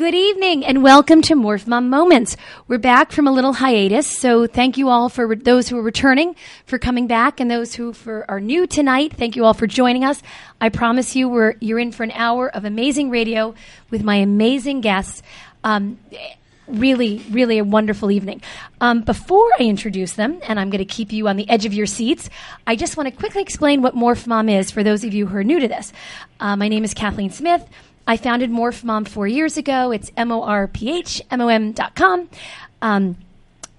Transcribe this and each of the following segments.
Good evening and welcome to Morph Mom Moments. We're back from a little hiatus, so thank you all for re- those who are returning for coming back and those who for, are new tonight. Thank you all for joining us. I promise you, we're you're in for an hour of amazing radio with my amazing guests. Um, really, really a wonderful evening. Um, before I introduce them, and I'm going to keep you on the edge of your seats, I just want to quickly explain what Morph Mom is for those of you who are new to this. Uh, my name is Kathleen Smith. I founded Morph Mom four years ago. It's M O R P H M O M dot com. Um,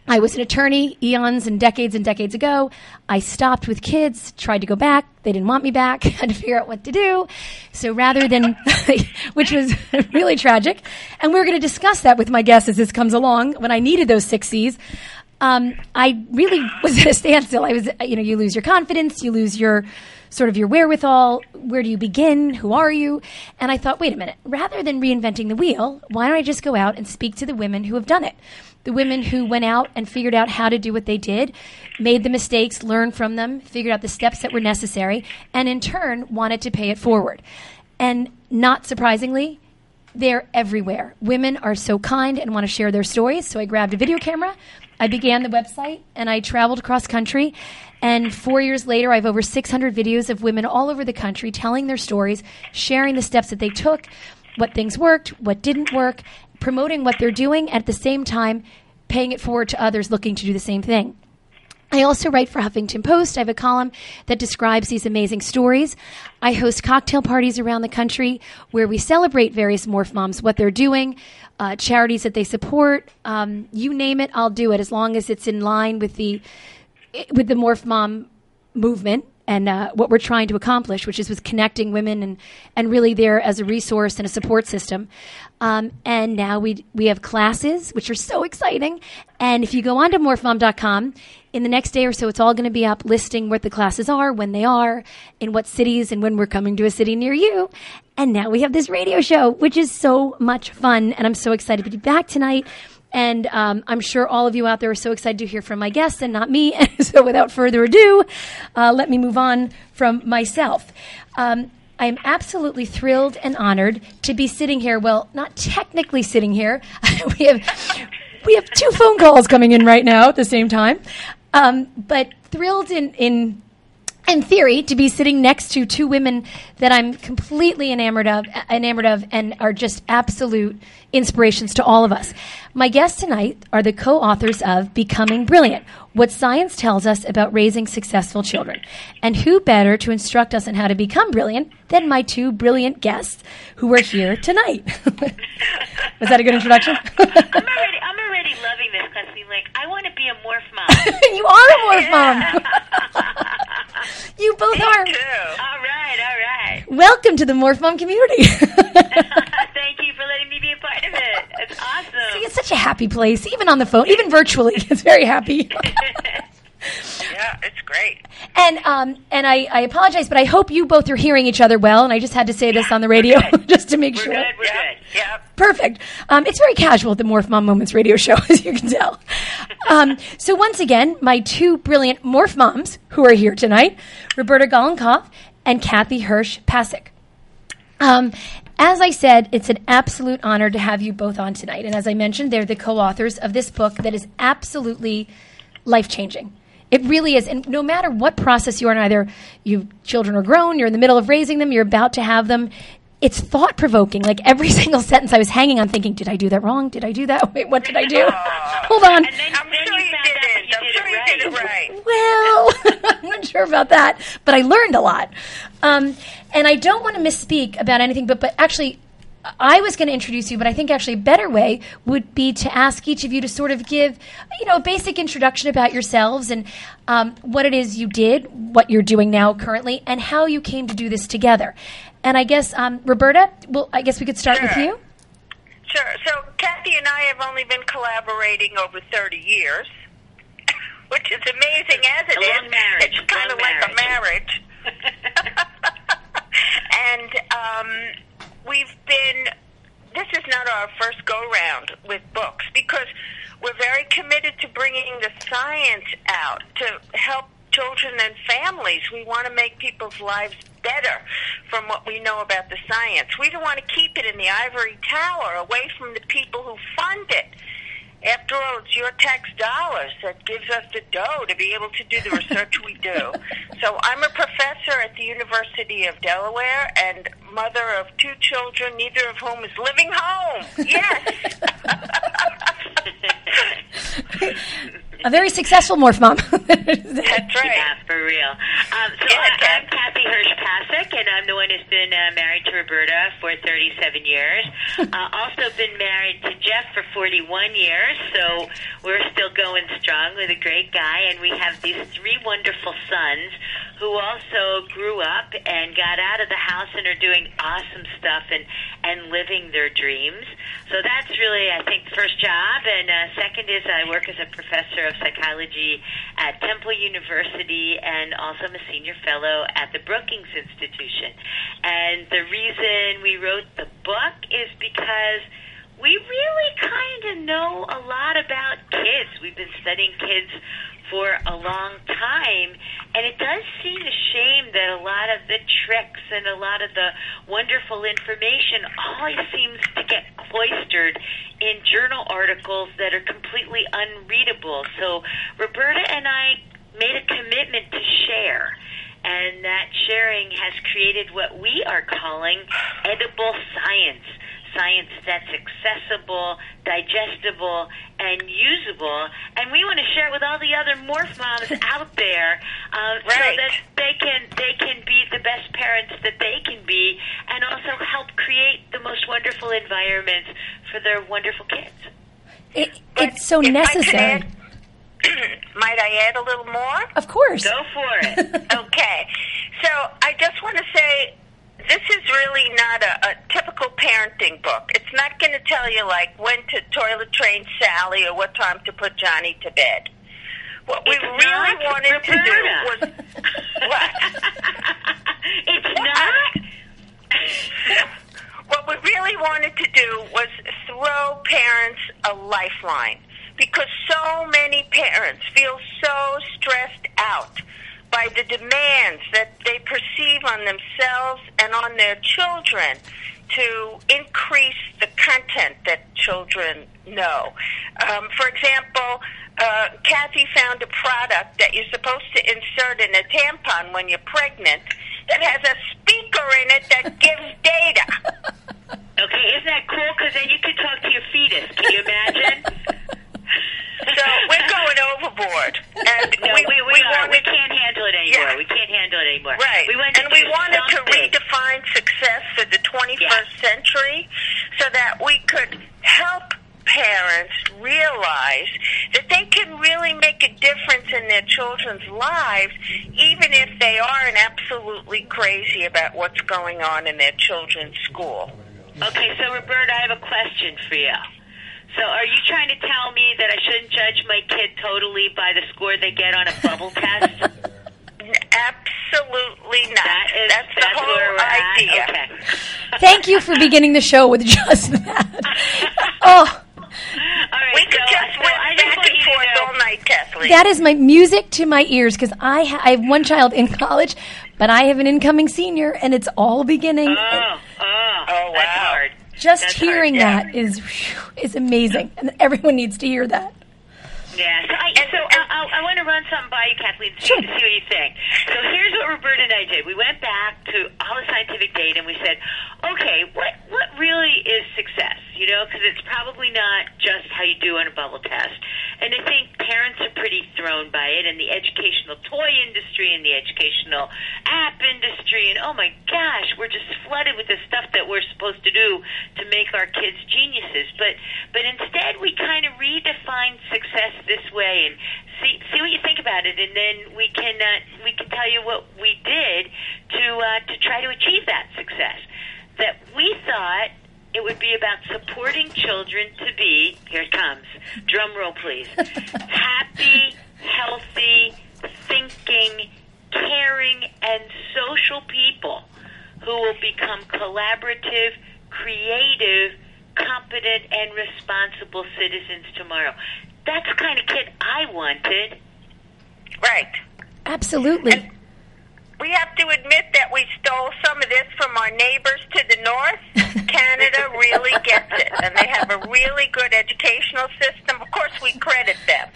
I was an attorney eons and decades and decades ago. I stopped with kids, tried to go back. They didn't want me back. had to figure out what to do. So rather than, which was really tragic, and we're going to discuss that with my guests as this comes along when I needed those six C's. Um, I really was at a standstill. I was, you know, you lose your confidence, you lose your sort of your wherewithal. Where do you begin? Who are you? And I thought, wait a minute. Rather than reinventing the wheel, why don't I just go out and speak to the women who have done it? The women who went out and figured out how to do what they did, made the mistakes, learned from them, figured out the steps that were necessary, and in turn wanted to pay it forward. And not surprisingly, they're everywhere. Women are so kind and want to share their stories. So I grabbed a video camera. I began the website and I traveled across country. And four years later, I have over 600 videos of women all over the country telling their stories, sharing the steps that they took, what things worked, what didn't work, promoting what they're doing, at the same time, paying it forward to others looking to do the same thing. I also write for Huffington Post. I have a column that describes these amazing stories. I host cocktail parties around the country where we celebrate various morph moms, what they're doing, uh, charities that they support. Um, you name it, I'll do it as long as it's in line with the with the morph mom movement and uh, what we're trying to accomplish, which is with connecting women and, and really there as a resource and a support system. Um, and now we we have classes, which are so exciting. And if you go on to morphmom.com, in the next day or so, it's all going to be up listing what the classes are, when they are, in what cities, and when we're coming to a city near you. And now we have this radio show, which is so much fun. And I'm so excited to be back tonight. And um, I'm sure all of you out there are so excited to hear from my guests and not me. so without further ado, uh, let me move on from myself. Um, I am absolutely thrilled and honored to be sitting here. Well, not technically sitting here. we have we have two phone calls coming in right now at the same time, um, but thrilled in in in theory, to be sitting next to two women that I'm completely enamored of, enamored of, and are just absolute inspirations to all of us. My guests tonight are the co-authors of Becoming Brilliant: What Science Tells Us About Raising Successful Children. And who better to instruct us on how to become brilliant than my two brilliant guests who are here tonight? Was that a good introduction? I'm already, I'm already loving this because like, I want to be a morph mom. you are a morph mom. You both are. Too. All right, all right. Welcome to the Morph Mom community. Thank you for letting me be a part of it. It's awesome. it's such a happy place, even on the phone, even virtually. It's very happy. Yeah, it's great. And um, and I, I apologize, but I hope you both are hearing each other well. And I just had to say this on the radio just to make We're sure. good. We're Yep, good. yep. Perfect. Um, it's very casual at the Morph Mom Moments radio show, as you can tell. Um, so once again, my two brilliant Morph Moms who are here tonight, Roberta Golinkoff and Kathy Hirsh-Pasek. Um, as I said, it's an absolute honor to have you both on tonight. And as I mentioned, they're the co-authors of this book that is absolutely life-changing. It really is. And no matter what process you're in, either you children are grown, you're in the middle of raising them, you're about to have them, it's thought provoking. Like every single sentence I was hanging on thinking, did I do that wrong? Did I do that? Wait, what did I do? Hold on. Then, I'm then sure you you did out that it. you I'm did sure it you right. did it right. Well, I'm not sure about that, but I learned a lot. Um, and I don't want to misspeak about anything, but but actually, I was going to introduce you, but I think actually a better way would be to ask each of you to sort of give, you know, a basic introduction about yourselves and um, what it is you did, what you're doing now currently, and how you came to do this together. And I guess, um, Roberta, well, I guess we could start with you. Sure. So Kathy and I have only been collaborating over 30 years, which is amazing as it A is. marriage, It's kind of long like a marriage. and um, we've been. This is not our first go round with books because we're very committed to bringing the science out to help children and families. We want to make people's lives better from what we know about the science. We don't want to keep it in the ivory tower away from the people who fund it. After all, it's your tax dollars that gives us the dough to be able to do the research we do. So I'm a professor at the University of Delaware and mother of two children, neither of whom is living home. Yes. A very successful morph mom. That's right. Yeah, for real. Um, so Yeah, I, I'm Kathy Hirsh-Pasek, and I'm the one who's been uh, married to Roberta for 37 years. uh, also been married to Jeff for 41 years, so we're still going strong with a great guy, and we have these three wonderful sons who also grew up and got out of the house and are doing awesome stuff and and living their dreams. So that's really, I think, the first job. And uh, second is I work as a professor of psychology at Temple University, and also I'm a senior fellow at the Brookings Institution. And the reason we wrote the book is because we really kind of know a lot about kids. We've been studying kids for a long time, and it does seem a shame that a lot of the tricks and a lot of the wonderful information always seems to get cloistered in journal articles that are completely unreadable. So Roberta and I made a commitment to share. And that sharing has created what we are calling edible science science that's accessible, digestible, and usable. And we want to share it with all the other morph moms out there, um, so that they can they can be the best parents that they can be, and also help create the most wonderful environments for their wonderful kids. It, it's so if I could necessary. Might I add a little more? Of course. Go for it. Okay. So I just want to say this is really not a, a typical parenting book. It's not going to tell you, like, when to toilet train Sally or what time to put Johnny to bed. What we It's really not wanted to do was. Roberta. What? it's not. what we really wanted to do was throw parents a lifeline because so many parents feel so stressed out by the demands that they perceive on themselves and on their children to increase the content that children know. Um, for example, uh, Kathy found a product that you're supposed to insert in a tampon when you're pregnant that has a speaker in it that gives data. Okay, isn't that cool? Because then you can talk to your fetus. Can you imagine? So we're going overboard, and No, we, we, we, are. wanted we can't handle it anymore. Yeah. We can't handle it anymore. right, We went to and we do wanted to something. redefine success for the 21st Yeah. century, so that we could help parents realize that they can really make a difference in their children's lives, even if they aren't absolutely crazy about what's going on in their children's school. Okay, so Roberta, I have a question for you. So, are you trying to tell me that I shouldn't judge my kid totally by the score they get on a bubble test? Absolutely not. That is, That's the whole where idea. Okay. Thank you for beginning the show with just that. Oh, All right. We could so, just so whip I just back want and forth all night, Kathleen. that is my music to my ears because I, ha- I have one child in college, but I have an incoming senior, and it's all beginning. Oh, oh, Oh, That's wow. hard. Just That's hearing yeah. that is whew, is amazing, and everyone needs to hear that. Yeah, so I, so I, I, I want to run something by you, Kathleen, see, Sure. see what you think. So here's what Roberta and I did. We went back to all the scientific data and we said, okay, what what really is success? You know, because it's probably not just how you do on a bubble test. And I think parents are pretty thrown by it, and the educational toy industry and the educational app industry, and oh my gosh, we're just flooded with the stuff that we're supposed to do to make our kids geniuses. But but instead, we kind of redefine success this way and see see what you think about it, and then we can uh, we can tell you what we did to uh, to try to achieve that success. That we thought it would be about supporting children to be here it comes drum roll please happy healthy thinking caring and social people who will become collaborative creative competent and responsible citizens tomorrow that's the kind of kid i wanted Right. Absolutely. We have to admit that we stole some of this from our neighbors to the north. Canada really gets it, and they have a really good educational system. Of course, we credit them.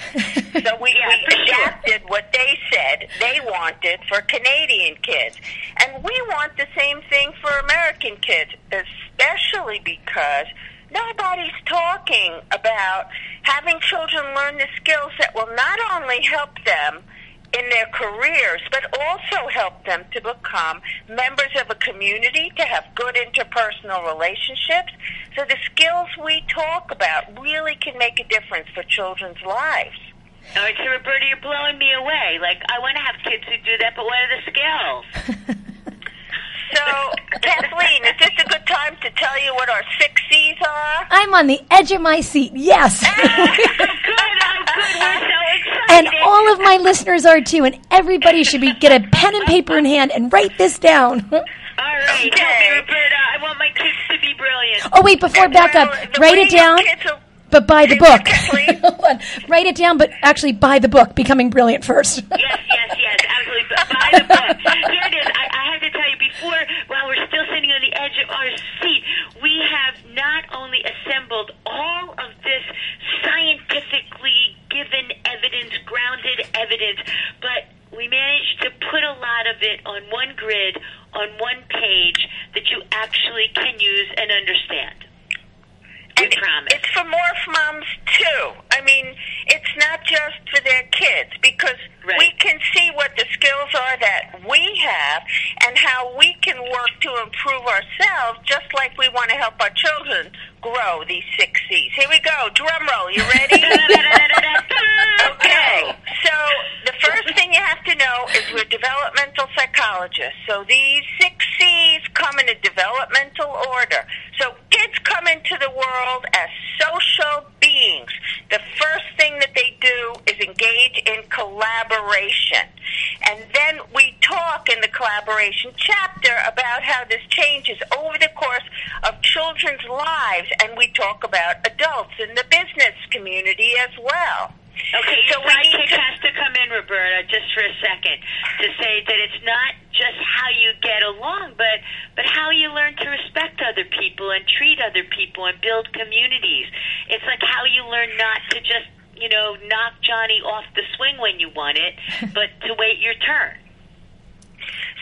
So we, Yeah, we for sure. adapted what they said they wanted for Canadian kids. And we want the same thing for American kids, especially because nobody's talking about having children learn the skills that will not only help them in their careers, but also help them to become members of a community, to have good interpersonal relationships. So the skills we talk about really can make a difference for children's lives. all right so roberta you're blowing me away like i want to have kids who do that but what are the skills So, Kathleen, is this a good time to tell you what our six C's are? I'm on the edge of my seat. Yes. and all of my listeners are too, and everybody should be get a pen and paper in hand and write this down. All right, help me, Okay. Roberta. Uh, I want my kids to be brilliant. Oh wait, before uh, back up, write it down, but buy the book. Hold on. Write it down, but actually buy the book, Becoming Brilliant first. Yes, yes, yes, absolutely. But buy the book. Here it is. I, I have to tell you, before, while we're still sitting on the edge of our seat, we have not only assembled all of this scientifically given evidence, grounded evidence, but we managed to put a lot of it on one grid, on one page that you actually can use and understand. We And promise. It's for morph moms too. I mean, it's not just for their kids because Right. we can see what the skills are that we have and how we can work to improve ourselves, just like we want to help our children grow these six C's. Here we go. Drum roll. You ready? Okay, so the first thing you have to know is we're developmental psychologists. So these six C's come in a developmental order. So kids come into the world as social beings. The first thing that they do is engage in collaboration. And then we talk in the collaboration chapter about how this changes over the course of children's lives, and we talk about adults in the business community as well. Okay, So we need to- has to come in, Roberta, just for a second, to say that it's not just how you get along, but but how you learn to respect other people and treat other people and build communities. It's like how you learn not to just you know knock Johnny off the swing when you want it, but to wait your turn.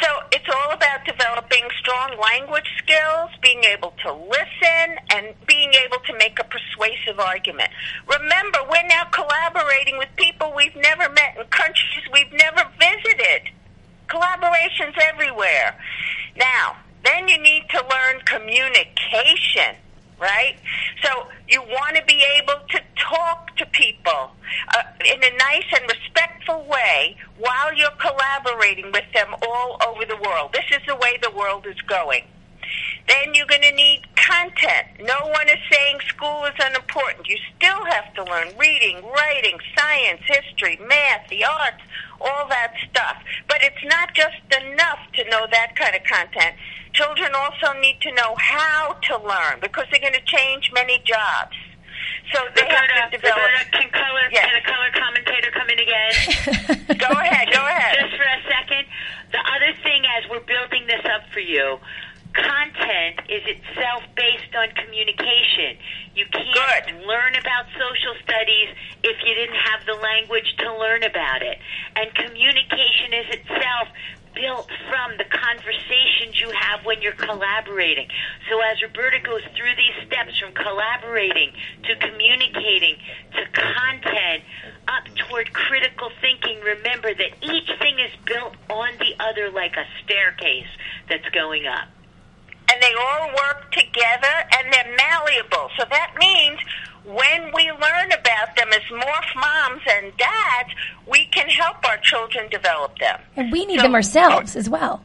So it's all about developing strong language skills, being able to listen, and being able to make a persuasive argument. Remember, we're now collaborating with people we've never met in countries we've never visited. Collaboration's everywhere. Now, then you need to learn communication, right? So you want to be able to talk to people uh, in a nice and respectful way while you're collaborating with them all over the world. This is the way the world is going. Then you're going to need content. No one is saying school is unimportant. You still have to learn reading, writing, science, history, math, the arts, all that stuff. But it's not just enough to know that kind of content. Children also need to know how to learn because they're going to change many jobs. So they Roberta, have to develop. Roberta, can color Yes. can a color commentator come in again? Go ahead, go ahead. Just for a second. The other thing, as we're building this up for you, content is itself based on communication. You can't Good. learn about social studies if you didn't have the language to learn about it. And communication is itself built from the conversations you have when you're collaborating. So as Roberta goes through these steps from collaborating to communicating to content up toward critical thinking, remember that each thing is built on the other like a staircase that's going up. And they all work together and they're malleable. So that means when we learn about them as morph moms and dads, we can help our children develop them. And we need So- them ourselves as well.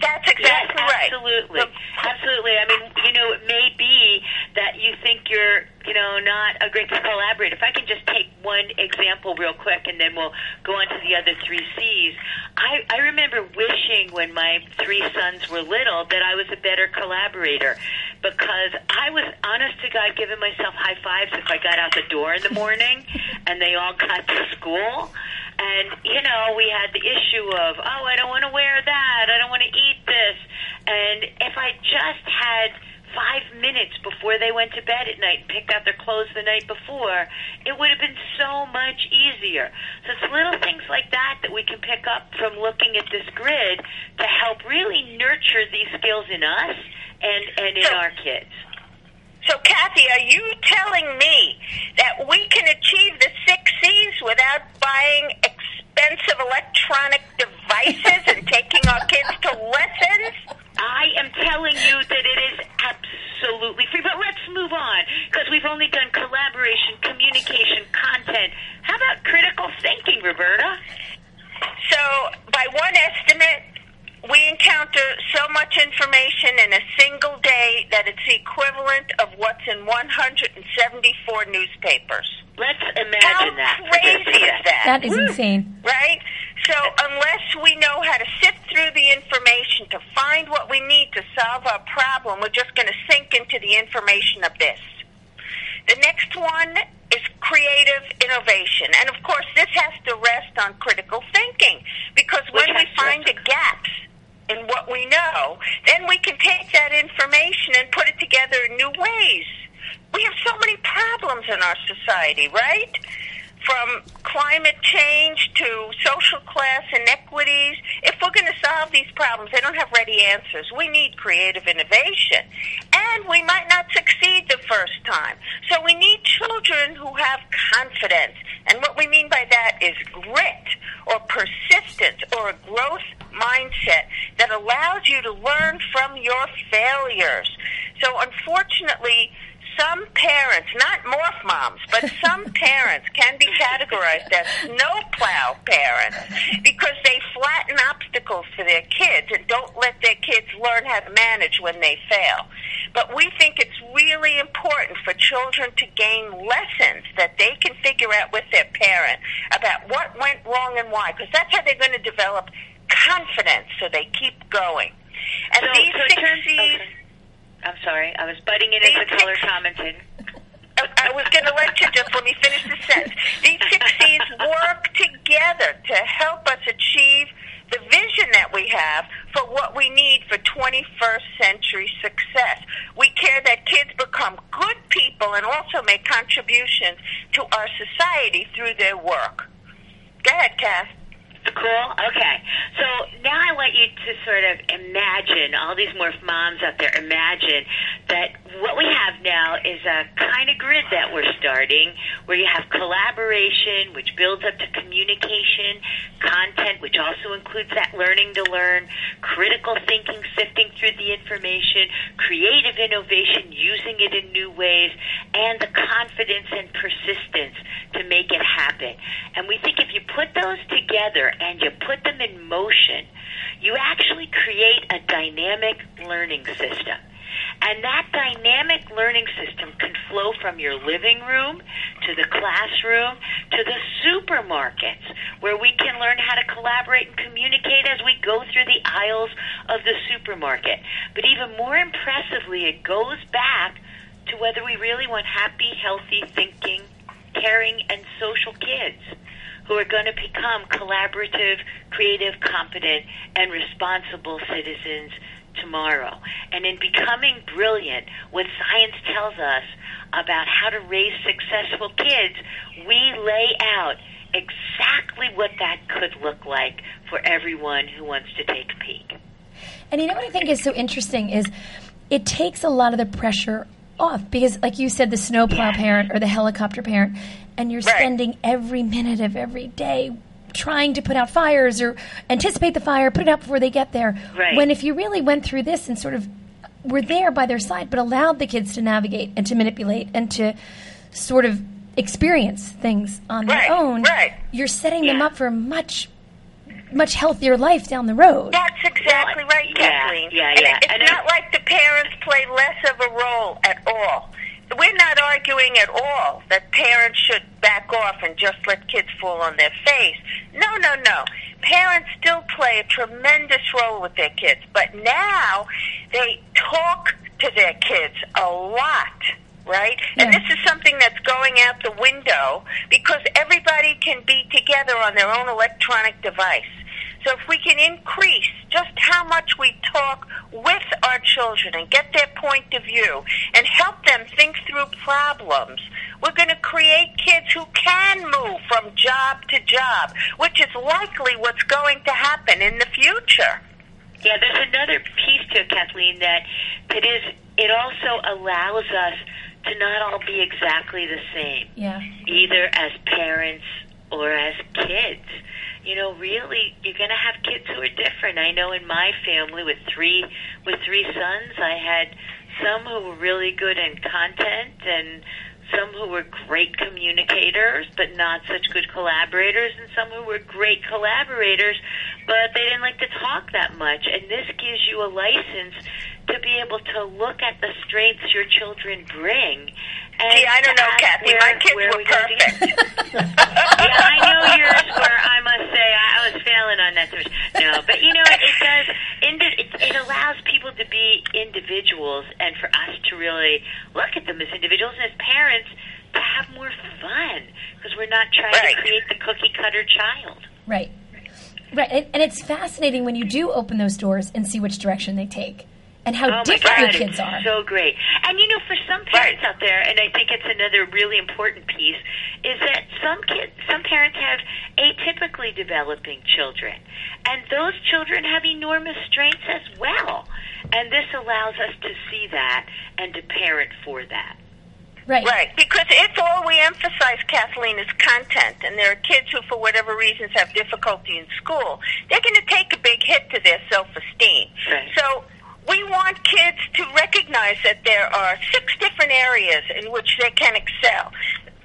That's exactly yes, right. absolutely, absolutely. I mean, you know, it may be that you think you're, you know, not a great collaborator. If I can just take one example real quick, and then we'll go on to the other three C's. I I remember wishing when my three sons were little that I was a better collaborator because I was honest to God giving myself high fives if I got out the door in the morning and they all got to school. And, you know, we had the issue of, oh, I don't want to wear that. I don't want to eat this. And if I just had five minutes before they went to bed at night and picked out their clothes the night before, it would have been so much easier. So it's little things like that that we can pick up from looking at this grid to help really nurture these skills in us and, and in our kids. So, Kathy, are you telling me that we can achieve the six C's without buying expensive electronic devices and taking our kids to lessons? I am telling you that it is absolutely free. But let's move on because we've only done collaboration, communication, content. How about critical thinking, Roberta? So, by one estimate, we encounter so much information in a single day that it's the equivalent of what's in 174 newspapers. Let's How imagine that. for just a crazy is that? That is insane. right? So unless we know how to sift through the information to find what we need to solve our problem, we're just going to sink into the information abyss. The next one is creative innovation. And of course, this has to rest on critical thinking because when we find the gaps in what we know, then we can take that information and put it together in new ways. We have so many problems in our society, right? From climate change to social class inequities. If we're going to solve these problems, they don't have ready answers. We need creative innovation. And we might not succeed the first time. So we need children who have confidence. And what we mean by that is grit or persistence or a growth mindset that allows you to learn from your failures. So unfortunately, some parents, not morph moms, but some parents can be categorized as snowplow parents because they flatten obstacles for their kids and don't let their kids learn how to manage when they fail. But we think it's really important for children to gain lessons that they can figure out with their parent about what went wrong and why, because that's how they're going to develop confidence so they keep going. And So, these so six C's. okay. I'm sorry, I was butting in as color six- commented. I was going to let you just let me finish the sentence. These six work together to help us achieve the vision that we have for what we need for 21st century success. We care that kids become good people and also make contributions to our society through their work. Go ahead, Cass. Cool. Okay. So now I want you to sort of imagine all these morph moms out there. Imagine that what we have now is a kind of grid that we're starting, where you have collaboration, which builds up to communication, content, which also includes that learning to learn, critical thinking, sifting through the information, creative innovation, using it in new ways, and the confidence and persistence to make it happen. And we think if you put those together and you put them in motion, you actually create a dynamic learning system. And that dynamic learning system can flow from your living room to the classroom to the supermarkets, where we can learn how to collaborate and communicate as we go through the aisles of the supermarket. But even more impressively, it goes back to whether we really want happy, healthy, thinking, caring, and social kids who are going to become collaborative, creative, competent, and responsible citizens tomorrow. And in becoming brilliant, what science tells us about how to raise successful kids, we lay out exactly what that could look like for everyone who wants to take a peek. And you know what I think is so interesting is it takes a lot of the pressure off because, like you said, the snowplow parent or the helicopter parent, and you're Right. spending every minute of every day trying to put out fires or anticipate the fire, put it out before they get there. Right. When if you really went through this and sort of were there by their side, but allowed the kids to navigate and to manipulate and to sort of experience things on Right, their own, right. you're setting them up for a much, much healthier life down the road. That's exactly right, Yeah, Kathleen. yeah, and yeah. it- it's And it- not like the parents play less of a role at all. We're not arguing at all that parents should back off and just let kids fall on their face. No, no, no. Parents still play a tremendous role with their kids, but now they talk to their kids a lot. Right? And this is something that's going out the window because everybody can be together on their own electronic device. So if we can increase just how much we talk with our children and get their point of view and help them think through problems, we're going to create kids who can move from job to job, which is likely what's going to happen in the future. Yeah, there's another piece to it, Kathleen, that it is it also allows us to not all be exactly the same. Yeah. either as parents or as kids. You know, really, you're going to have kids who are different. I know in my family with three with three sons, I had some who were really good in content and some who were great communicators but not such good collaborators and some who were great collaborators but they didn't like to talk that much and this gives you a license to be able to look at the strengths your children bring and See, I don't know, Kathy. where- My kids where were we go perfect. yeah, I know yours were. I must say, I I was failing on that. so- No, but you know, it, it does. It, it allows people to be individuals, and for us to really look at them as individuals and as parents to have more fun because we're not trying Right. to create the cookie cutter child. Right. Right. And, and it's fascinating when you do open those doors and see which direction they take and how Oh different God, your kids are. so great. And you know, for some parents Right. out there, and I think it's another really important piece, is that some kids, some parents have atypically developing children, and those children have enormous strengths as well. And this allows us to see that and to parent for that. right. Right, because if all we emphasize, Kathleen, is content, and there are kids who, for whatever reasons, have difficulty in school, they're going to take a big hit to their self-esteem. Right. So we want kids to recognize that there are six different areas in which they can excel.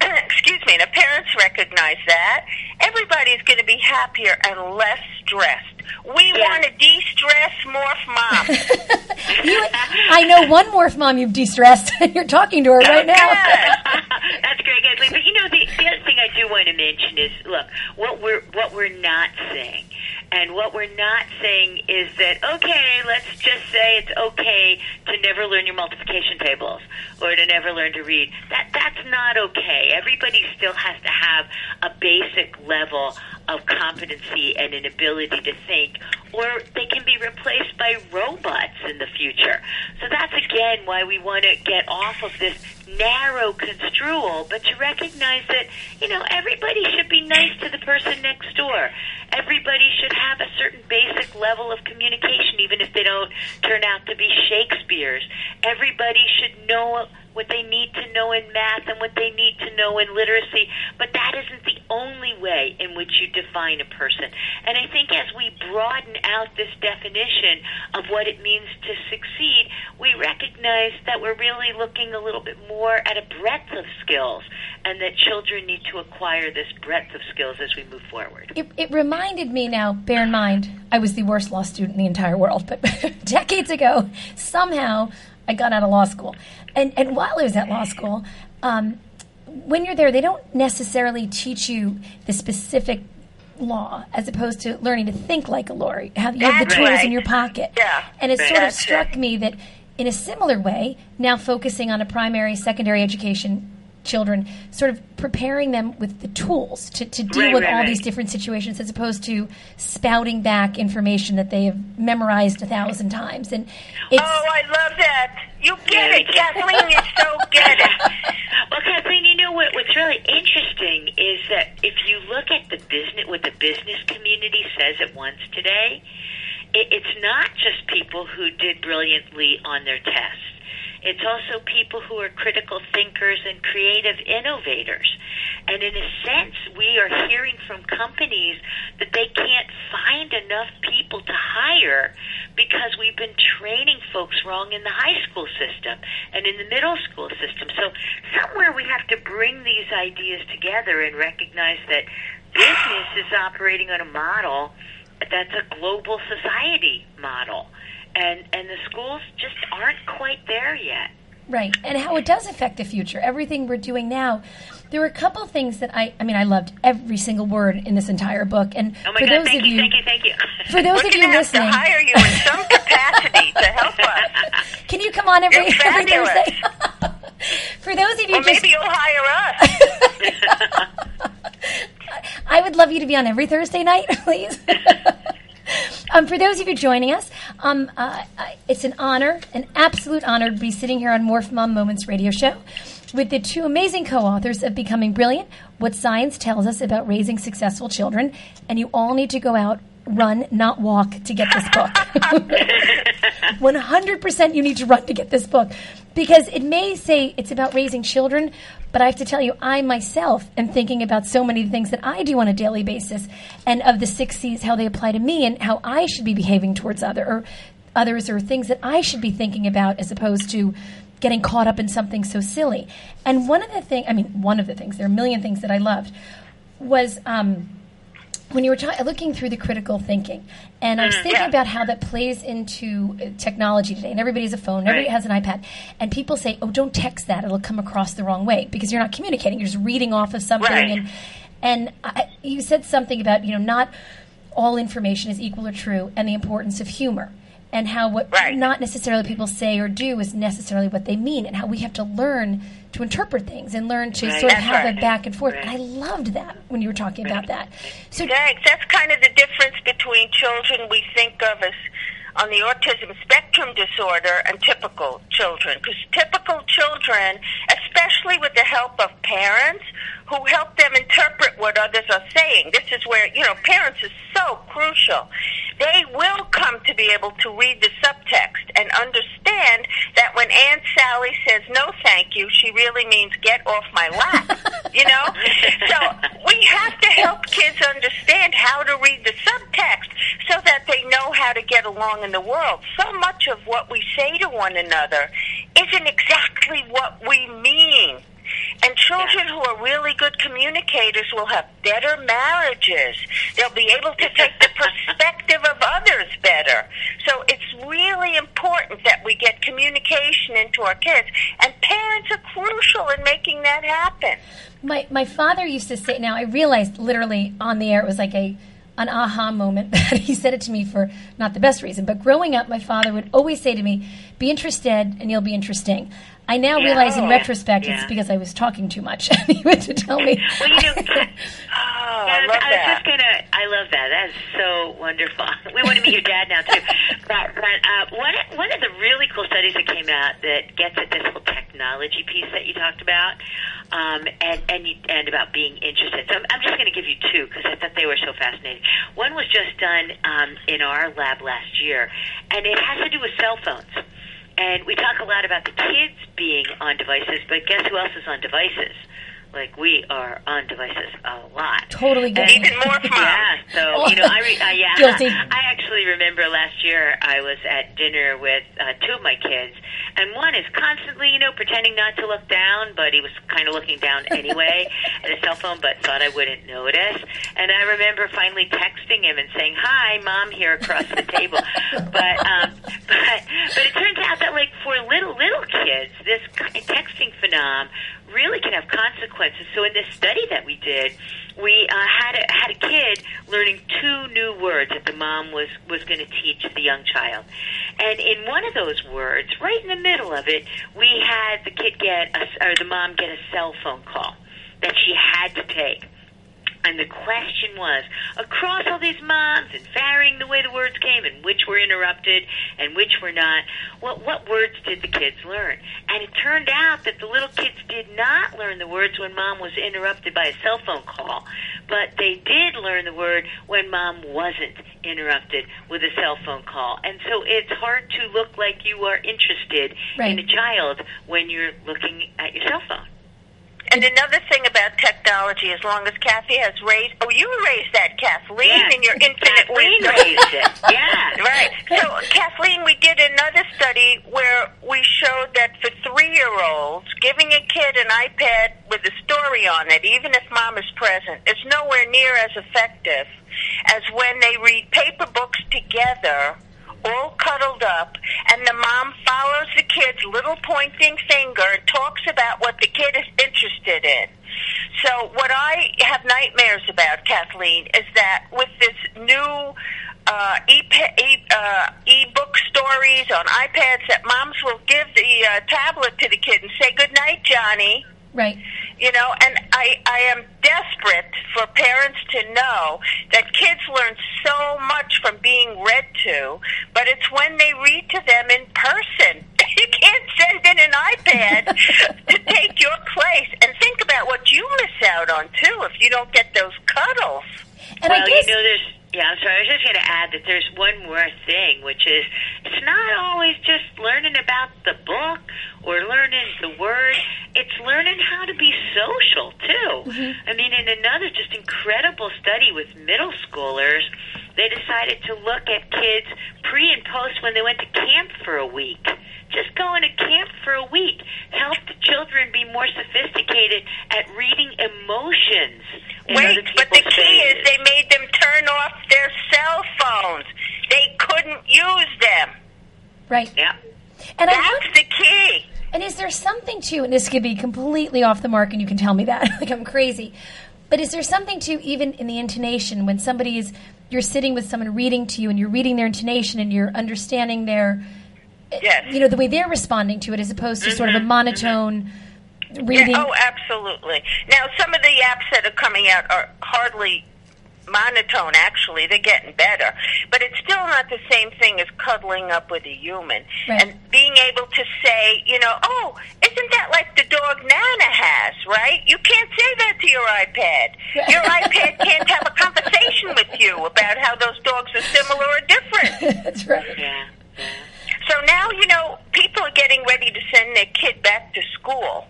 Excuse me, and if parents recognize that, everybody's going to be happier and less stressed. We Yeah. want to de-stress morph mom. You, I know one morph mom you've de-stressed. You're talking to her right now. That's great, Kathleen. But you know, the, the other thing I do want to mention is, look, what we're what we're not saying, and what we're not saying is that okay, let's just say it's okay to never learn your multiplication tables or to never learn to read. That that's not okay. Everybody still has to have a basic level of competency and an ability to think, or they can be replaced by robots in the future. So that's again why we want to get off of this narrow construal, but to recognize that, you know, everybody should be nice to the person next door. Everybody should have a certain basic level of communication, even if they don't turn out to be Shakespeare's. Everybody should know what they need to know in math and what they need to know in literacy, but that isn't the only way in which you define a person. And I think as we broaden out this definition of what it means to succeed, we recognize that we're really looking a little bit more at a breadth of skills and that children need to acquire this breadth of skills as we move forward. It, it reminded me now, bear in mind, I was the worst law student in the entire world, but decades ago, somehow I got out of law school, and and while I was at law school, um, when you're there, they don't necessarily teach you the specific law as opposed to learning to think like a lawyer. Have you have the tools right. in your pocket? Yeah. and it sort of That's it. struck me that in a similar way, now focusing on a primary, secondary education children, sort of preparing them with the tools to, to deal Right, with right, all right. these different situations as opposed to spouting back information that they have memorized a thousand times. And it's Oh, I love that. You get it. Kathleen. You so get it. well, Kathleen, you know what? What's really interesting is that if you look at the business, what the business community says at once today, it, it's not just people who did brilliantly on their tests. It's also people who are critical thinkers and creative innovators. And in a sense, we are hearing from companies that they can't find enough people to hire because we've been training folks wrong in the high school system and in the middle school system. So somewhere we have to bring these ideas together and recognize that business is operating on a model that's a global society model. And and the schools just aren't quite there yet. Right, and how it does affect the future. Everything we're doing now. There were a couple of things that I, I mean, I loved every single word in this entire book. And Oh my for God! those Thank of you, you, thank you, thank you. for those We're of you going to hire you in some capacity to help us. can you come on every, every. Thursday? for those of you Or just, maybe you'll hire us. I would love you to be on every Thursday night, please. um, for those of you joining us, um, uh, uh, it's an honor, an absolute honor to be sitting here on Morph Mom Moments radio show with the two amazing co-authors of Becoming Brilliant, What Science Tells Us About Raising Successful Children, and you all need to go out, run, not walk to get this book. 100% you need to run to get this book because it may say it's about raising children, but I have to tell you, I myself am thinking about so many things that I do on a daily basis and of the six C's, how they apply to me and how I should be behaving towards other or others or things that I should be thinking about as opposed to getting caught up in something so silly. And one of the things, I mean, one of the things, there are a million things that I loved, was um, when you were ta- looking through the critical thinking, and I was thinking yeah. about how that plays into uh, technology today. And everybody has a phone, everybody Right. has an iPad, and people say, "Oh, don't text that; it'll come across the wrong way because you're not communicating; you're just reading off of something." Right. And and I, you said something about you know not all information is equal or true, and the importance of humor. And how what Right. not necessarily people say or do is necessarily what they mean, and how we have to learn to interpret things and learn to Right. sort of have right. a back and forth. Right. And I loved that when you were talking about that. So Thanks. That's kind of the difference between children we think of as on the autism spectrum disorder and typical children. Because typical children, especially with the help of parents who help them interpret what others are saying, this is where, you know, parents is so crucial. They will come to be able to read the subtext and understand that when Aunt Sally says no thank you, she really means get off my lap. you know? So we have to help kids understand how to read the subtext so that they know how to get along in the world. So much of what we say to one another isn't exactly what we mean. And children who are really good communicators will have better marriages. They'll be able to take the perspective of others better. So it's really important that we get communication into our kids. And parents are crucial in making that happen. My my father used to say. Now I realized literally on the air it was like a an aha moment that he said it to me for not the best reason, but growing up, my father would always say to me, "Be interested, and you'll be interesting." I now Yeah. realize in Oh. retrospect it's because I was talking too much, and he went to tell me. Well, you know, Oh, Yeah, I love I was that. just gonna. I love that. That is so wonderful. We want to meet your dad now too. But, but uh, one one of the really cool studies that came out that gets at this whole technology piece that you talked about, um, and and you, and about being interested. So I'm, I'm just going to give you two because I thought they were so fascinating. One was just done um, in our lab last year, and it has to do with cell phones. And we talk a lot about the kids being on devices, but guess who else is on devices? Like we are on devices a lot. Totally And- Even more from yeah, so you know, I re- uh, yeah, Guilty. I actually remember last year I was at dinner with uh, two of my kids, and one is constantly, you know, pretending not to look down, but he was kind of looking down anyway at his cell phone, but thought I wouldn't notice. And I remember finally texting him and saying, "Hi, mom, here across the table." But um, but but it turns out that like for little little kids, this texting phenom really can have consequences. So in this study that we did, we uh, had a, had a kid learning two new words that the mom was was going to teach the young child, and in one of those words, right in the middle of it, we had the kid get a, or the mom get a cell phone call that she had to take. And the question was, across all these moms and varying the way the words came and which were interrupted and which were not, what, what words did the kids learn? And it turned out that the little kids did not learn the words when mom was interrupted by a cell phone call, but they did learn the word when mom wasn't interrupted with a cell phone call. And so it's hard to look like you are interested Right. in a child when you're looking at your cell phone. And another thing about technology, as long as Kathy has raised, oh, you raised that, Kathleen, Yeah. in your infinite Kathleen wisdom. raised it. Yeah. Right. So, Kathleen, we did another study where we showed that for three-year-olds, giving a kid an iPad with a story on it, even if mom is present, is nowhere near as effective as when they read paper books together, all cuddled up, and the mom follows the kid's little pointing finger and talks about what the kid is interested in. So what I have nightmares about, Kathleen, is that with this new uh, e uh, e-book stories on iPads, that moms will give the uh, tablet to the kid and say, "Good night, Johnny." Right. You know, and I, I am desperate for parents to know that kids learn so much from being read to, but it's when they read to them in person. You can't send in an iPad to take your place. And think about what you miss out on, too, if you don't get those cuddles. And well, I guess you know, there's. Yeah, I'm sorry. I was just going to add that there's one more thing, which is it's not always just learning about the book or learning the word. It's learning how to be social too. I mean, in another just incredible study with middle schoolers, they decided to look at kids pre and post when they went to camp for a week. Just going to camp for a week helped the children be more sophisticated at reading emotions. Wait, but the people's key is they made them turn off their cell phones. They couldn't use them. right. Yeah. And I That's the key. And is there something to and this could be completely off the mark and you can tell me that like I'm crazy. But is there something to even in the intonation when somebody is you're sitting with someone reading to you and you're reading their intonation and you're understanding their Yes. you know the way they're responding to it as opposed to sort of a mm-hmm. Mm-hmm. monotone reading. Yeah, oh, absolutely. Now, some of the apps that are coming out are hardly monotone, actually. They're getting better. But it's still not the same thing as cuddling up with a human. Right. And being able to say, you know, oh, isn't that like the dog Nana has, right? You can't say that to your iPad. Your iPad can't have a conversation with you about how those dogs are similar or different. That's right. Yeah. So now, you know, people are getting ready to send their kid back to school.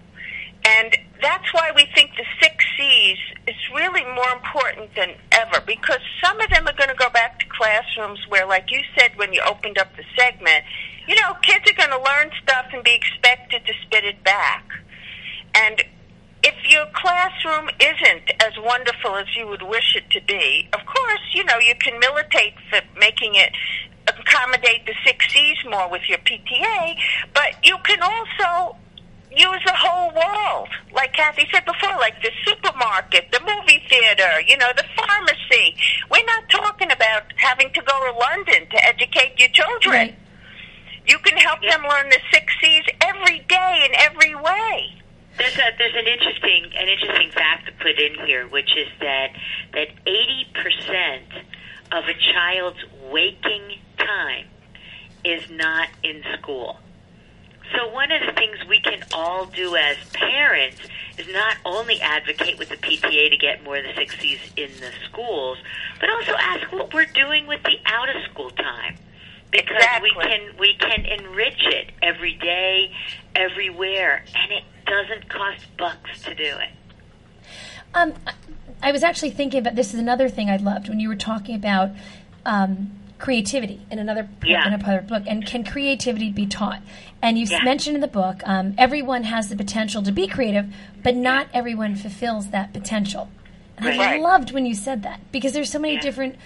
And that's why we think the six C's is really more important than ever because some of them are going to go back to classrooms where, like you said when you opened up the segment, you know, kids are going to learn stuff and be expected to spit it back. And if your classroom isn't as wonderful as you would wish it to be, of course, you know, you can militate for making it accommodate the six C's more with your PTA, but you can also use the whole world. Like Kathy said before, like the supermarket, the movie theater, you know, the pharmacy. We're not talking about having to go to London to educate your children. Right. You can help them learn the six C's every day in every way. There's a there's an interesting an interesting fact to put in here, which is that that eighty percent of a child's waking time is not in school. So one of the things we can all do as parents is not only advocate with the PTA to get more of the six C's in the schools, but also ask what we're doing with the out of school time. Because we can we can enrich it every day, everywhere, and it doesn't cost bucks to do it. Um, I- I was actually thinking about this is another thing I loved when you were talking about um, creativity in another Yeah. in another book. And can creativity be taught? And you've Yeah. mentioned in the book, um, everyone has the potential to be creative, but not everyone fulfills that potential. And I loved when you said that because there's so many Yeah. different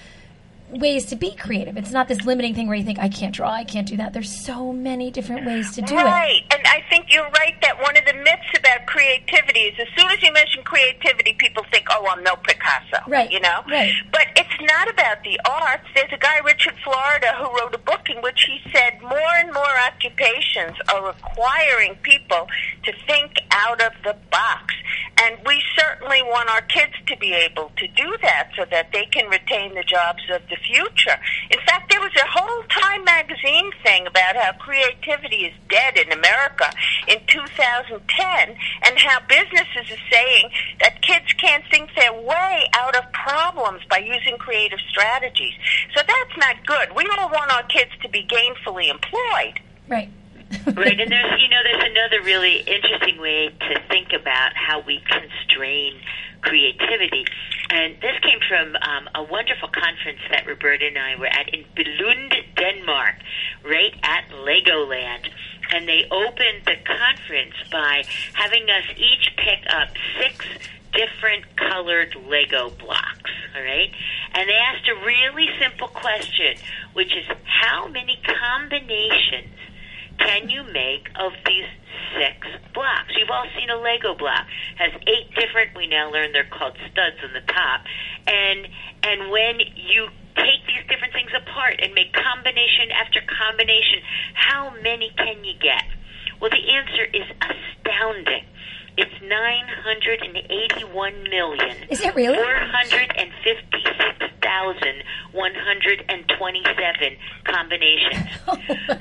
ways to be creative. It's not this limiting thing where you think I can't draw, I can't do that. There's so many different ways to do it. right. And I think you're right that one of the myths about creativity is as soon as you mention creativity, people think, oh, I'm no Picasso. Right, You know? right. But it's not about the arts. There's a guy, Richard Florida, who wrote a book in which he said more and more occupations are requiring people to think out of the box. And we certainly want our kids to be able to do that so that they can retain the jobs of the future. In fact, there was a whole Time magazine thing about how creativity is dead in America in 2010 and how businesses are saying that kids can't think their way out of problems by using creative strategies. So that's not good. We all want our kids to be gainfully employed. Right. Right, and there's you know there's another really interesting way to think about how we constrain creativity, and this came from um, a wonderful conference that Roberta and I were at in Billund, Denmark, right at Legoland. And they opened the conference by having us each pick up six different colored Lego blocks, all right? And they asked a really simple question, which is how many combinations can you make of these six blocks? You've all seen a Lego block. Has eight different we now learn they're called studs on the top. And and when you take these different things apart and make combination after combination, how many can you get? Well the answer is astounding. It's 981 million. Is it really? 456,127 combinations.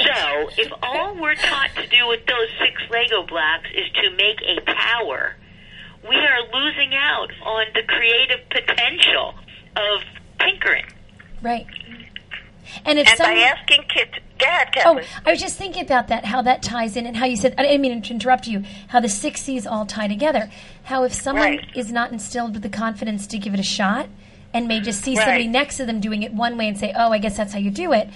So, if all we're taught to do with those six Lego blocks is to make a tower, we are losing out on the creative potential of tinkering. Right. And if And someone, by asking kids, Dad, Oh, Kevin. I was just thinking about that, how that ties in, and how you said, I didn't mean to interrupt you, how the six C's all tie together. How if someone Right. is not instilled with the confidence to give it a shot and may just see somebody next to them doing it one way and say, oh, I guess that's how you do it,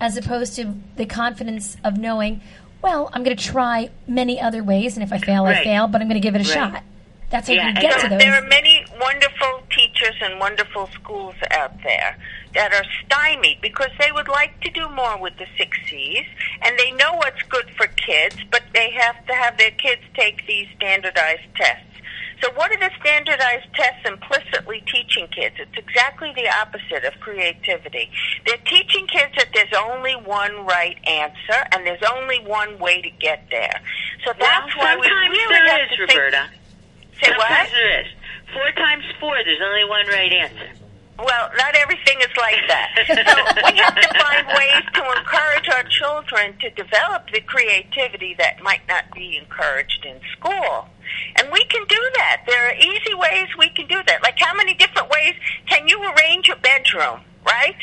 as opposed to the confidence of knowing, well, I'm going to try many other ways, and if I fail, I fail, but I'm going to give it a Right. shot. That's how Yeah, you get so to those. There are many wonderful teachers and wonderful schools out there that are stymied because they would like to do more with the six C's and they know what's good for kids, but they have to have their kids take these standardized tests. So what are the standardized tests implicitly teaching kids? It's exactly the opposite of creativity. They're teaching kids that there's only one right answer and there's only one way to get there. So that's well, why we really there have is, to think- Roberta. Say what? Sometimes there is. Four times four, there's only one right answer. Well, not everything is like that. so we have to find ways to encourage our children to develop the creativity that might not be encouraged in school. And we can do that. There are easy ways we can do that. Like how many different ways can you arrange your bedroom, right?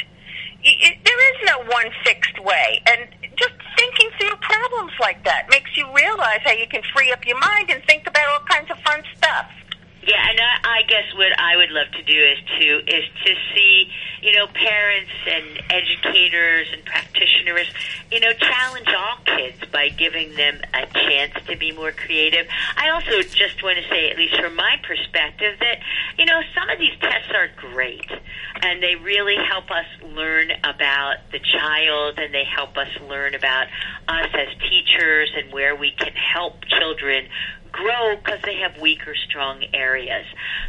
Y- There is no one fixed way. And just thinking through problems like that makes you realize how you can free up your mind and think about all kinds of fun stuff. Yeah, and I, I guess what I would love to do is to is to see you know parents and educators and practitioners you know challenge all kids by giving them a chance to be more creative. I also just want to say, at least from my perspective, that you know some of these tests are great and they really help us learn about the child and they help us learn about us as teachers and where we can help children grow because they have weak or strong areas.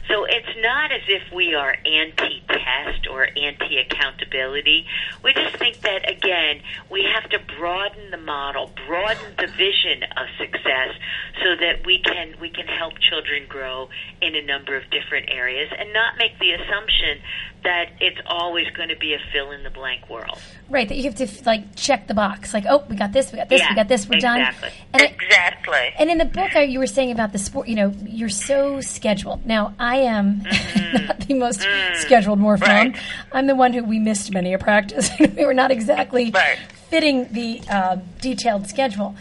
So it's not as if we are anti test or anti accountability. We just think that, again, we have to broaden the model, broaden the vision of success so that we can, we can help children grow in a number of different areas and not make the assumption that it's always going to be a fill in the blank world. right, that you have to like check the box, like, oh, we got this, we got this, Yeah, we got this, we're exactly. done. And I, Exactly. And in the book, you were saying about the sport, you know, you're so scheduled. Now, I am not the most scheduled morph mom. Right. I'm the one who we missed many a practice. we were not exactly Right. fitting the uh, detailed schedule.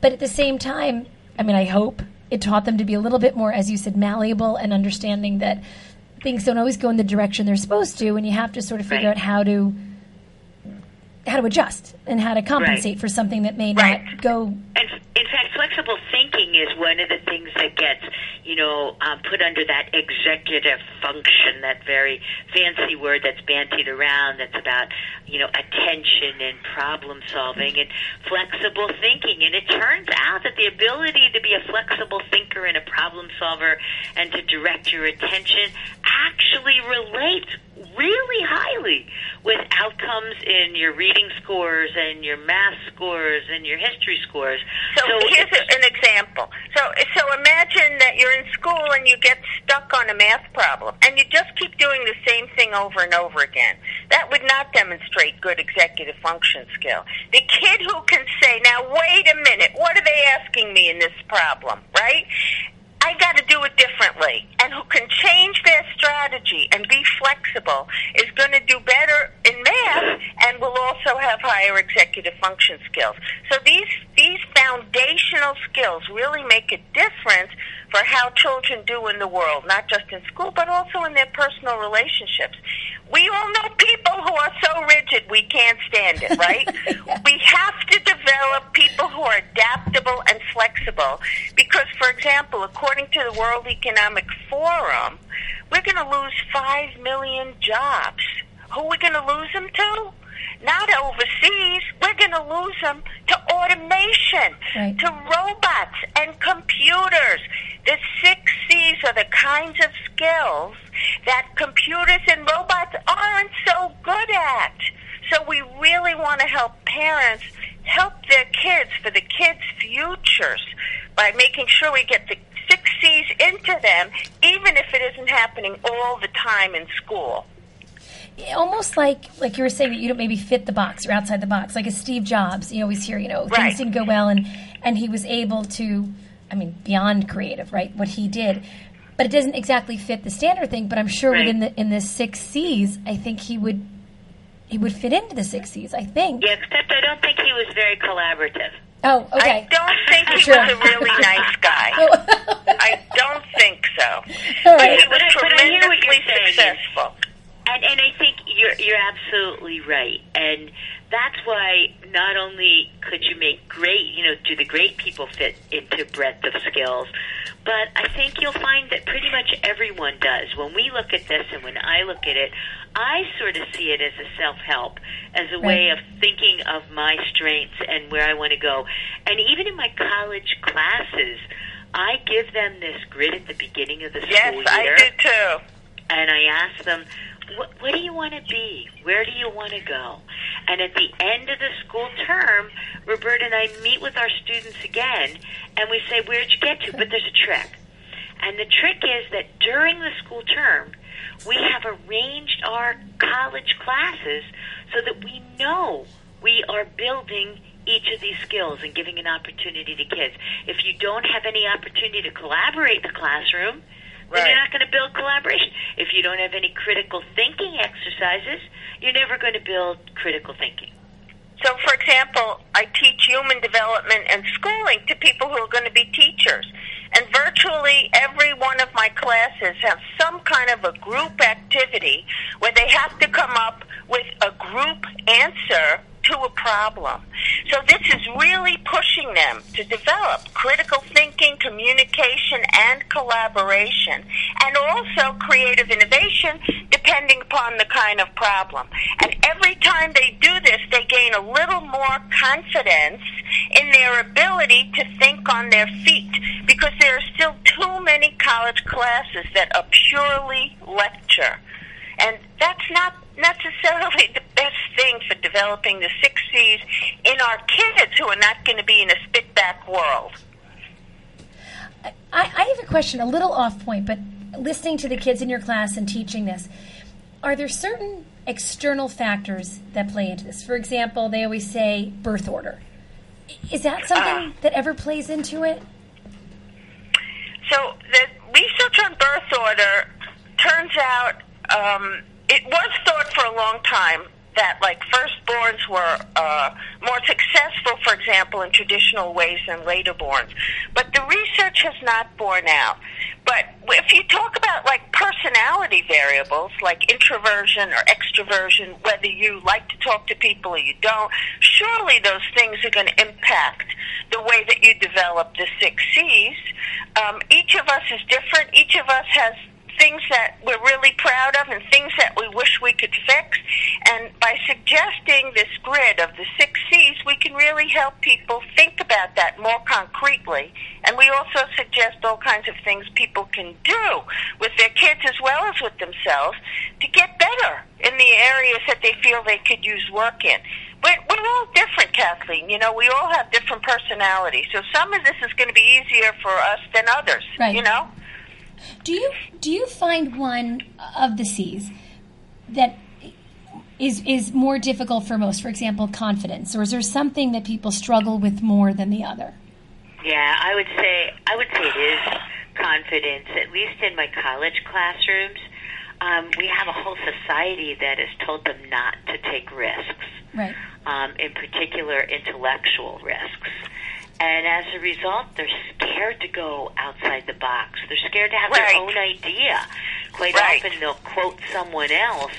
But at the same time, I mean, I hope it taught them to be a little bit more, as you said, malleable and understanding that things don't always go in the direction they're supposed to, and you have to sort of figure Right. out how to how to adjust and how to compensate for something that may Right. not go. And in fact, flexible thinking is one of the things that gets, you know, um, put under that executive function, that very fancy word that's bantied around that's about, you know, attention and problem solving and flexible thinking. And it turns out that the ability to be a flexible thinker and a problem solver and to direct your attention actually relates really highly with outcomes in your reading scores and your math scores and your history scores. So, here's a, an example. So, so imagine that you're in school and you get stuck on a math problem, and you just keep doing the same thing over and over again. That would not demonstrate good executive function skill. The kid who can say, "Now, wait a minute, what are they asking me in this problem?" Right? I got to do it differently, and who can change their strategy and be flexible is going to do better in math and will also have higher executive function skills. So these these foundational skills really make a difference for how children do in the world, not just in school, but also in their personal relationships. We all know people who are so rigid we can't stand it, right? We have to develop people who are adaptable and flexible because, for example, according to the World Economic Forum, we're going to lose 5 million jobs. Who are we going to lose them to? Not overseas. We're going to lose them to automation, Right. to robots and computers. The six C's are the kinds of skills that computers and robots aren't so good at. So we really want to help parents help their kids for the kids' futures by making sure we get the six C's into them, even if it isn't happening all the time in school. almost like like you were saying that you don't maybe fit the box or outside the box like a steve jobs you always hear you know Right. things didn't go well and and he was able to i mean beyond creative right what he did but it doesn't exactly fit the standard thing but i'm sure Right. within the in the six c's i think he would he would fit into the 60s, i think Yeah, except I don't think he was very collaborative. oh okay I don't think he Sure. was a really nice guy. Oh. I don't think so. All But he was But I- but I hear tremendously saying. Successful. And and I think you're you're absolutely right. And that's why not only could you make great, you know, do the great people fit into breadth of skills, but I think you'll find that pretty much everyone does. When we look at this and when I look at it, I sort of see it as a self-help, as a way of thinking of my strengths and where I want to go. And even in my college classes, I give them this grid at the beginning of the school year. Yes, I year do too. and I ask them, what, do you want to be? Where do you want to go? And at the end of the school term, Roberta and I meet with our students again, and we say, where'd you get to? But there's a trick. And the trick is that during the school term, we have arranged our college classes so that we know we are building each of these skills and giving an opportunity to kids. If you don't have any opportunity to collaborate in the classroom, then Right. you're not going to build collaboration. If you don't have any critical thinking exercises, you're never going to build critical thinking. So, for example, I teach human development and schooling to people who are going to be teachers. And virtually every one of my classes have some kind of a group activity where they have to come up with a group answer to a problem. So this is really pushing them to develop critical thinking, communication, and collaboration, and also creative innovation depending upon the kind of problem. And every time they do this, they gain a little more confidence in their ability to think on their feet because there are still too many college classes that are purely lecture. And that's not necessarily the best thing for developing the six C's in our kids who are not going to be in a spit back world. I, I have a question, a little off point, but listening to the kids in your class and teaching this, are there certain external factors that play into this? For example, they always say birth order. Is that uh-huh. something that ever plays into it? So the research on birth order turns out um, it was thought for a long time that like firstborns were uh, more successful, for example, in traditional ways than laterborns. But the research has not borne out. But if you talk about like personality variables, like introversion or extroversion, whether you like to talk to people or you don't, surely those things are going to impact the way that you develop the six C's. Um, each of us is different. Each of us has things that we're really proud of and things that we wish we could fix. And by suggesting this grid of the six C's, we can really help people think about that more concretely. And we also suggest all kinds of things people can do with their kids as well as with themselves to get better in the areas that they feel they could use work in. We're, we're all different, Kathleen. You know, we all have different personalities. So some of this is going to be easier for us than others. Right. You know? Do you do you find one of the C's that is is more difficult for most? For example, confidence, or is there something that people struggle with more than the other? Yeah, I would say I would say it is confidence. At least in my college classrooms, um, we have a whole society that has told them not to take risks, Right. um, in particular intellectual risks. And as a result, they're scared to go outside the box. They're scared to have Right. their own idea. Quite Right. often, they'll quote someone else,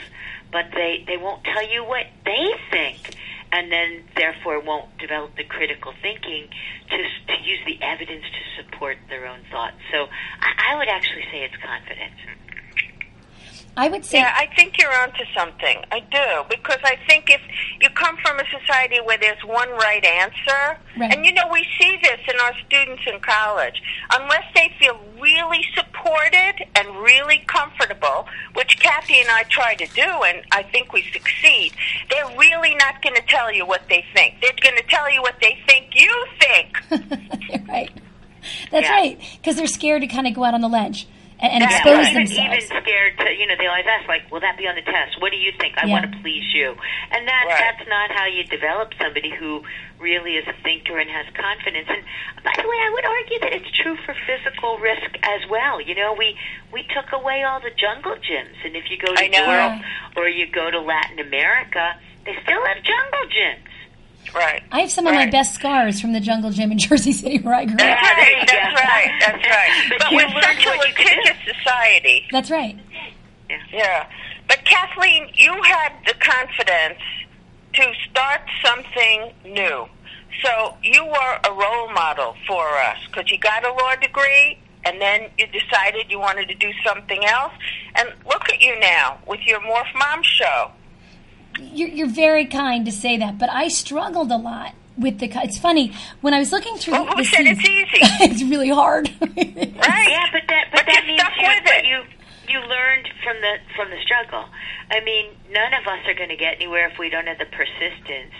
but they they won't tell you what they think, and then therefore won't develop the critical thinking to to use the evidence to support their own thoughts. So I, I would actually say it's confidence. I would say Yeah, I think you're onto something. I do because I think if you come from a society where there's one right answer, Right. and you know we see this in our students in college, unless they feel really supported and really comfortable, which Kathy and I try to do, and I think we succeed. They're really not going to tell you what they think. They're going to tell you what they think you think. Right. That's Yeah. right, because they're scared to kind of go out on the ledge and, and Yeah, expose right. even, themselves. even scared to, you know, they always ask, like, will that be on the test? What do you think? I Yeah. want to please you. And that, Right. that's not how you develop somebody who really is a thinker and has confidence. And by the way, I would argue that it's true for physical risk as well. You know, we, we took away all the jungle gyms. And if you go to Europe or you go to Latin America, they still have jungle gyms. Right. I have some of my best scars from the jungle gym in Jersey City where I grew up. there right. That's right. That's right. But But we're such a what you can do. litigious society. That's right. Yeah. But Kathleen, you had the confidence to start something new. So you were a role model for us because you got a law degree and then you decided you wanted to do something else. And look at you now with your Morph Mom show. You're, you're very kind to say that, but I struggled a lot with the. It's funny when I was looking through Well, the, who the said it's easy? it's really hard. Right? Yeah, but that but, But that you means stuck you, with but it. you you learned from the from the struggle. I mean, none of us are going to get anywhere if we don't have the persistence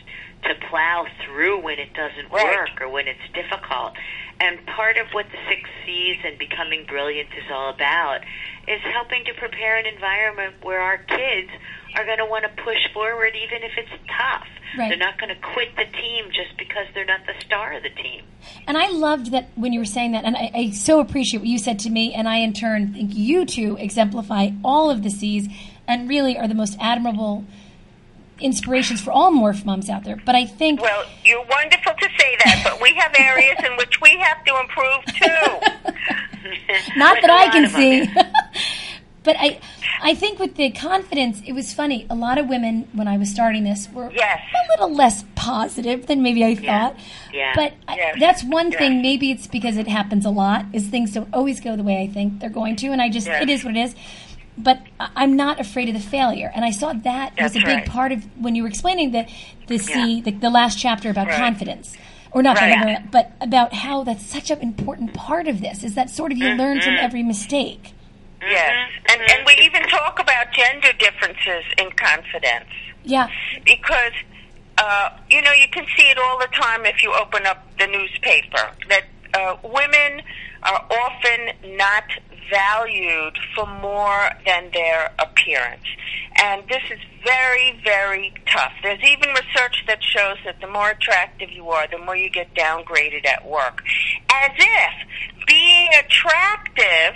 to plow through when it doesn't Right. work or when it's difficult. And part of what the six C's and becoming brilliant is all about is helping to prepare an environment where our kids are going to want to push forward even if it's tough. Right. They're not going to quit the team just because they're not the star of the team. And I loved that when you were saying that, and I, I so appreciate what you said to me, and I in turn think you two exemplify all of the C's and really are the most admirable inspirations for all morph moms out there. But I think Well, you're wonderful to say that, but we have areas in which we have to improve too. not that I can see. but I, I think with the confidence, it was funny. A lot of women when I was starting this were Yes. a little less positive than maybe I thought. Yeah. But I- Yes. that's one Yes. thing. Maybe it's because it happens a lot. Is things don't always go the way I think they're going to, and I just it is what it is. But I- I'm not afraid of the failure, and I saw that was That's a big right. part of when you were explaining the the C, Yeah. the, the last chapter about Right. confidence, or not Right. but about how that's such an important part of this. Is that sort of you learn from Mm-hmm. every mistake. Yes. And, and we even talk about gender differences in confidence. Yeah, because uh, you know you can see it all the time if you open up the newspaper that uh, women are often not valued for more than their appearance. And this is very, very tough. There's even research that shows that the more attractive you are, the more you get downgraded at work. As if being attractive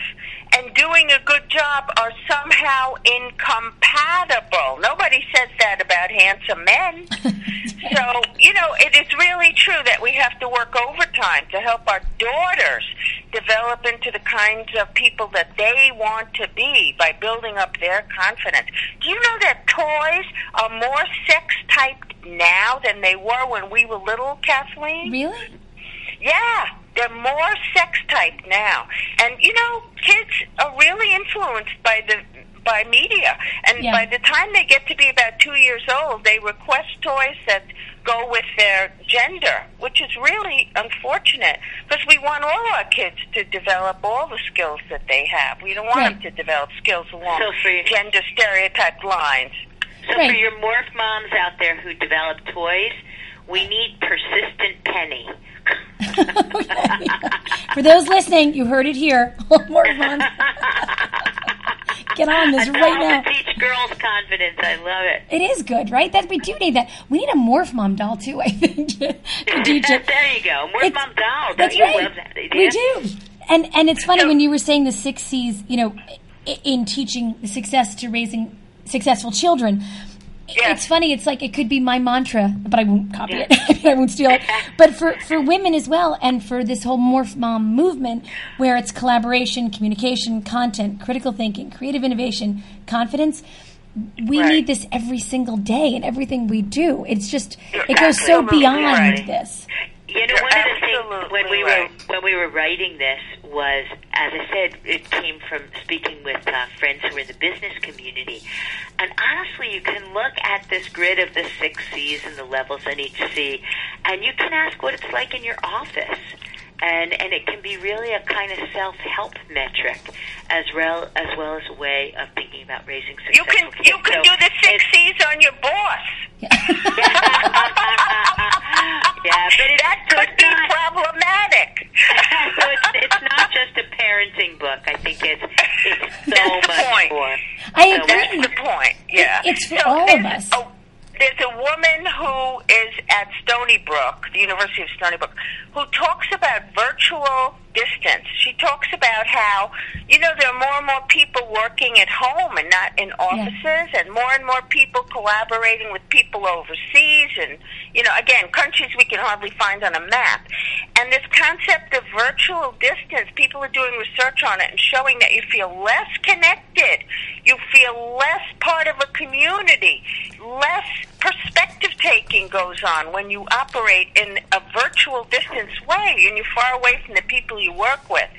and doing a good job are somehow incompatible. Nobody says that about handsome men. so, you know, it is really true that we have to work overtime to help our daughters develop into the kinds of people that they want to be by building up their confidence. Do you know that toys are more sex typed now than they were when we were little, Kathleen? Really? Yeah, they're more sex typed now, and you know, kids are really influenced by the by media, and Yeah. by the time they get to be about two years old, they request toys that go with their gender, which is really unfortunate because we want all our kids to develop all the skills that they have. We don't want Right. them to develop skills along So for gender stereotyped lines. So Right. for your morph moms out there who develop toys, we need persistent penny. For those listening, you heard it here. More fun. Get on this right now. teach girls confidence. I love it. It is good, right? That we do need that. We need a morph mom doll too. I think to teach it. there you go. Morph It's- mom doll. Don't That's you right. that? We do. And and it's funny So- when you were saying the six C's, you know, in teaching success to raising successful children. Yeah. It's funny. It's like it could be my mantra, but I won't copy it. I won't steal it. But for for women as well, and for this whole morph mom movement, where it's collaboration, communication, content, critical thinking, creative innovation, confidence. We Right. need this every single day in everything we do. It's just it goes so beyond right. this. You know, You're one of the things when we right. were when we were writing this was, as I said, it came from speaking with uh, friends who are in the business community. And honestly, you can look at this grid of the six C's and the levels on each C, and you can ask what it's like in your office. And, and it can be really a kind of self-help metric as well as well as a way of thinking about raising You successful can you can So do the six C's on your boss. yeah, but it's, that so could it's be not, problematic. so it's, it's not just a parenting book. I think it's it's so That's the much point. more. I So agree. That's the point. Yeah, It's for So all of us. A, there's a woman who is at Stony Brook, the University of Stony Brook, who talks about virtual distance. She talks about how, you know, there are more and more people working at home and not in offices, and more and more people collaborating with people overseas, and, you know, again, countries we can hardly find on a map. And this concept of virtual distance, people are doing research on it and showing that you feel less connected, you feel less part of a community, less perspective taking goes on when you operate in a virtual distance way and you're far away from the people you work with.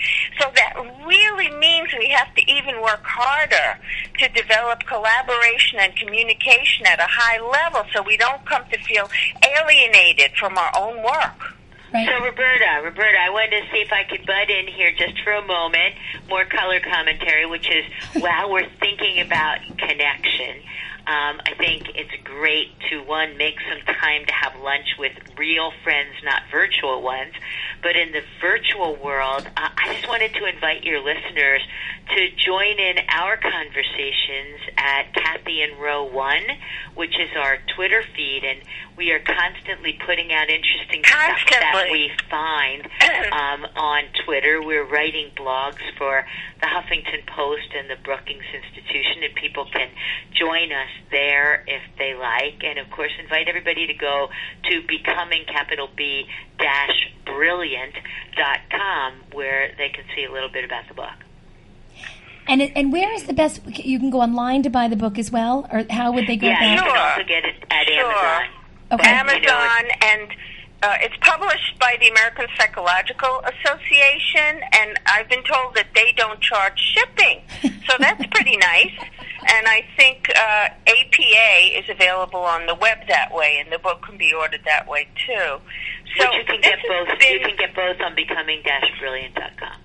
So that really means we have to even work harder to develop collaboration and communication at a high level so we don't come to feel alienated from our own work. Right. So Roberta, Roberta, I wanted to see if I could butt in here just for a moment, more color commentary, which is while we're thinking about connection. Um, I think it's great to one make some time to have lunch with real friends, not virtual ones. But in the virtual world, uh, I just wanted to invite your listeners to join in our conversations at Kathy and Row One, which is our Twitter feed, and we are constantly putting out interesting stuff that we find um, on Twitter. We're writing blogs for the Huffington Post and the Brookings Institution, and people can join us there if they like. And of course, invite everybody to go to becoming capital B dash brilliant dot com, where they can see a little bit about the book. And and where is the best? You can go online to buy the book as well, or how would they go Yeah, you about? can also get it at Sure. Amazon. Okay. Amazon and uh, it's published by the American Psychological Association, and I've been told that they don't charge shipping, so that's pretty nice. And I think uh, APA is available on the web that way, and the book can be ordered that way too. So which you can this get both. been- You can get both on becoming-brilliant.com.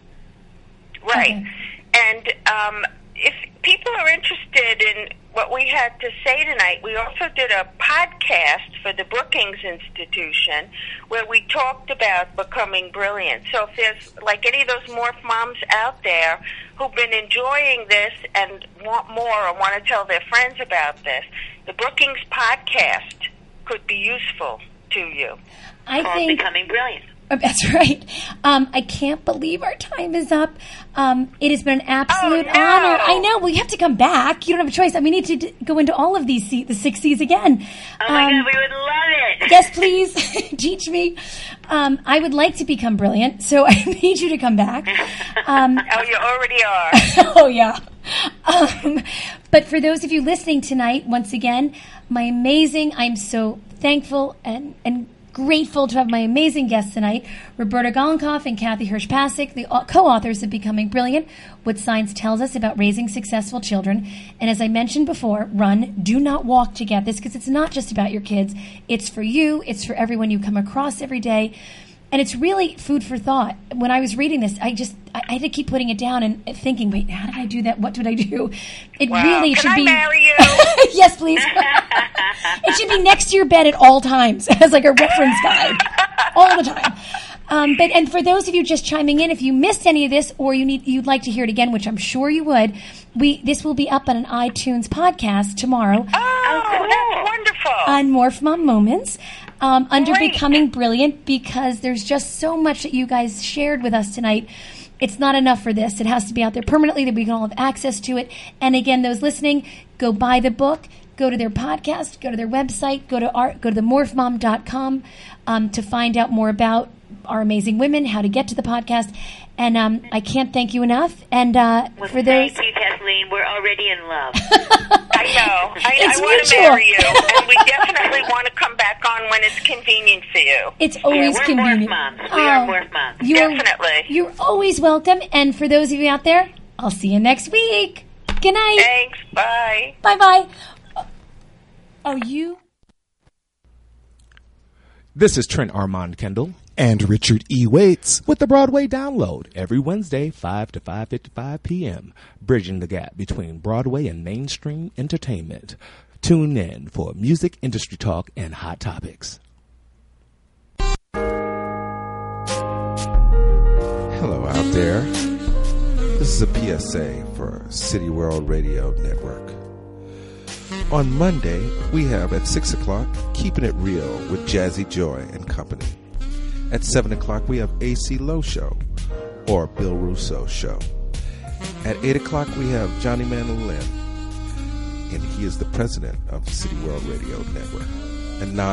Right. Okay. And um, if people are interested in what we had to say tonight, we also did a podcast for the Brookings Institution where we talked about becoming brilliant. So if there's like any of those morph moms out there who've been enjoying this and want more or want to tell their friends about this, the Brookings podcast could be useful to you. I think Becoming Brilliant. That's right. Um, I can't believe our time is up. Um, it has been an absolute Oh, no. honor. I know. We have to come back. You don't have a choice. I mean, we need to d- go into all of these, C- the six C's again. Oh my Um, God, we would love it. yes, please teach me. Um, I would like to become brilliant, so I need you to come back. Um, Oh, you already are. oh yeah. Um, but for those of you listening tonight, once again, my amazing, I'm so thankful and, and grateful to have my amazing guests tonight, Roberta Golinkoff and Kathy Hirsh-Pasek, the co-authors of Becoming Brilliant, What Science Tells Us About Raising Successful Children. And as I mentioned before, run, do not walk to get this because it's not just about your kids. It's for you. It's for everyone you come across every day. And it's really food for thought. When I was reading this, I just I, I had to keep putting it down and thinking, wait, how did I do that? What did I do? It Wow. really Can should I be. marry you? yes, please. it should be next to your bed at all times as like a reference guide, all the time. Um, but and for those of you just chiming in, if you missed any of this or you need you'd like to hear it again, which I'm sure you would, we this will be up on an iTunes podcast tomorrow Oh, cool. that's wonderful. on Morph Mom Moments um, under Great. Becoming Brilliant because there's just so much that you guys shared with us tonight. It's not enough for this. It has to be out there permanently that we can all have access to it. And again, those listening, go buy the book, go to their podcast, go to their website, go to our, go to the morphmom.com um, to find out more about our amazing women, how to get to the podcast. And um, I can't thank you enough. And uh, Well, for those, thank you, Kathleen. We're already in love. I know. I, It's I want to marry you, and we definitely want to come back on when it's convenient for you. it's yeah, always we're convenient. Morph moms. We are Oh, Morph moms. You are- Definitely. You're always welcome. And for those of you out there, I'll see you next week. Good night. Thanks. Bye. Bye bye. Oh, you. This is Trent Armand Kendall and Richard E. Waits. with the Broadway Download every Wednesday, 5 to 5.55 p.m., bridging the gap between Broadway and mainstream entertainment. Tune in for music industry talk and hot topics. Hello out there. This is a PSA for City World Radio Network. On Monday, we have at 6 o'clock Keeping It Real with Jazzy Joy and Company. At 7 o'clock, we have AC Low Show or Bill Russo Show. At 8 o'clock, we have Johnny Mandolin, and he is the president of City World Radio Network. And 9